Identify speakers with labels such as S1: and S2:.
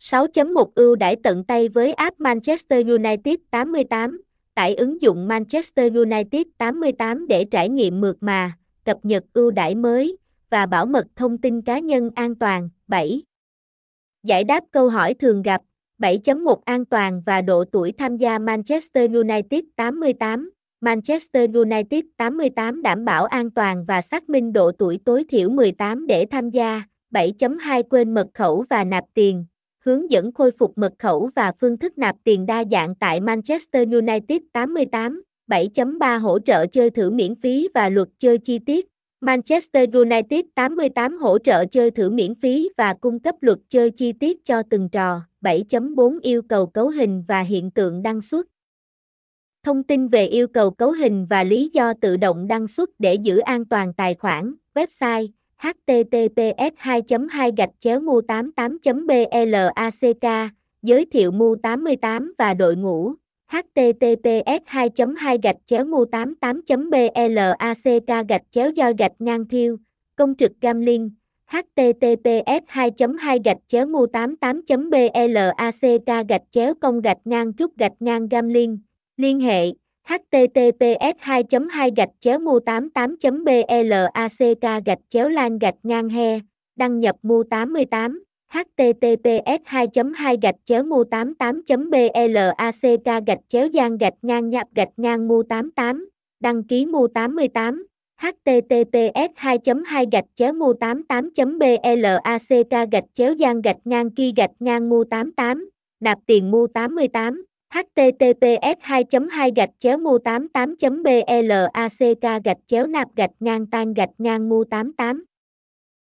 S1: 6.1 ưu đãi tận tay với app Manchester United 88, tải ứng dụng Manchester United 88 để trải nghiệm mượt mà, cập nhật ưu đãi mới và bảo mật thông tin cá nhân an toàn. 7. Giải đáp câu hỏi thường gặp 7.1 An toàn và độ tuổi tham gia Manchester United 88 Manchester United 88 đảm bảo an toàn và xác minh độ tuổi tối thiểu 18 để tham gia. 7.2 Quên mật khẩu và nạp tiền. Hướng dẫn khôi phục mật khẩu và phương thức nạp tiền đa dạng tại Manchester United 88. 7.3 Hỗ trợ chơi thử miễn phí và luật chơi chi tiết. Manchester United 88 hỗ trợ chơi thử miễn phí và cung cấp luật chơi chi tiết cho từng trò. 7.4 Yêu cầu cấu hình và hiện tượng đăng xuất. Thông tin về yêu cầu cấu hình và lý do tự động đăng xuất để giữ an toàn tài khoản, website https 2 2 gạch chéo mu 88 black giới thiệu mu 88 và đội ngũ. Https 2 2 gạch chéo mu 88 black gạch chéo do gạch ngang thiêu, công trực gambling https 2 2 gạch chéo mu 88 black gạch chéo công gạch ngang rút gạch ngang gam liên. Liên hệ https 2 2 gạch chéo mu 88 black gạch chéo lan gạch ngang he, đăng nhập mu 88 https 2 2 gạch chéo mu 88 black gạch chéo gian gạch ngang nhập gạch ngang mu 88 đăng ký mu 88 https 2 2 gạch chéo mu 88 black gạch chéo gian gạch ngang ki gạch ngang mu 88 nạp tiền mu 88 https 2 2 gạch chéo mu 88 black gạch chéo nạp gạch ngang tan gạch ngang mu 88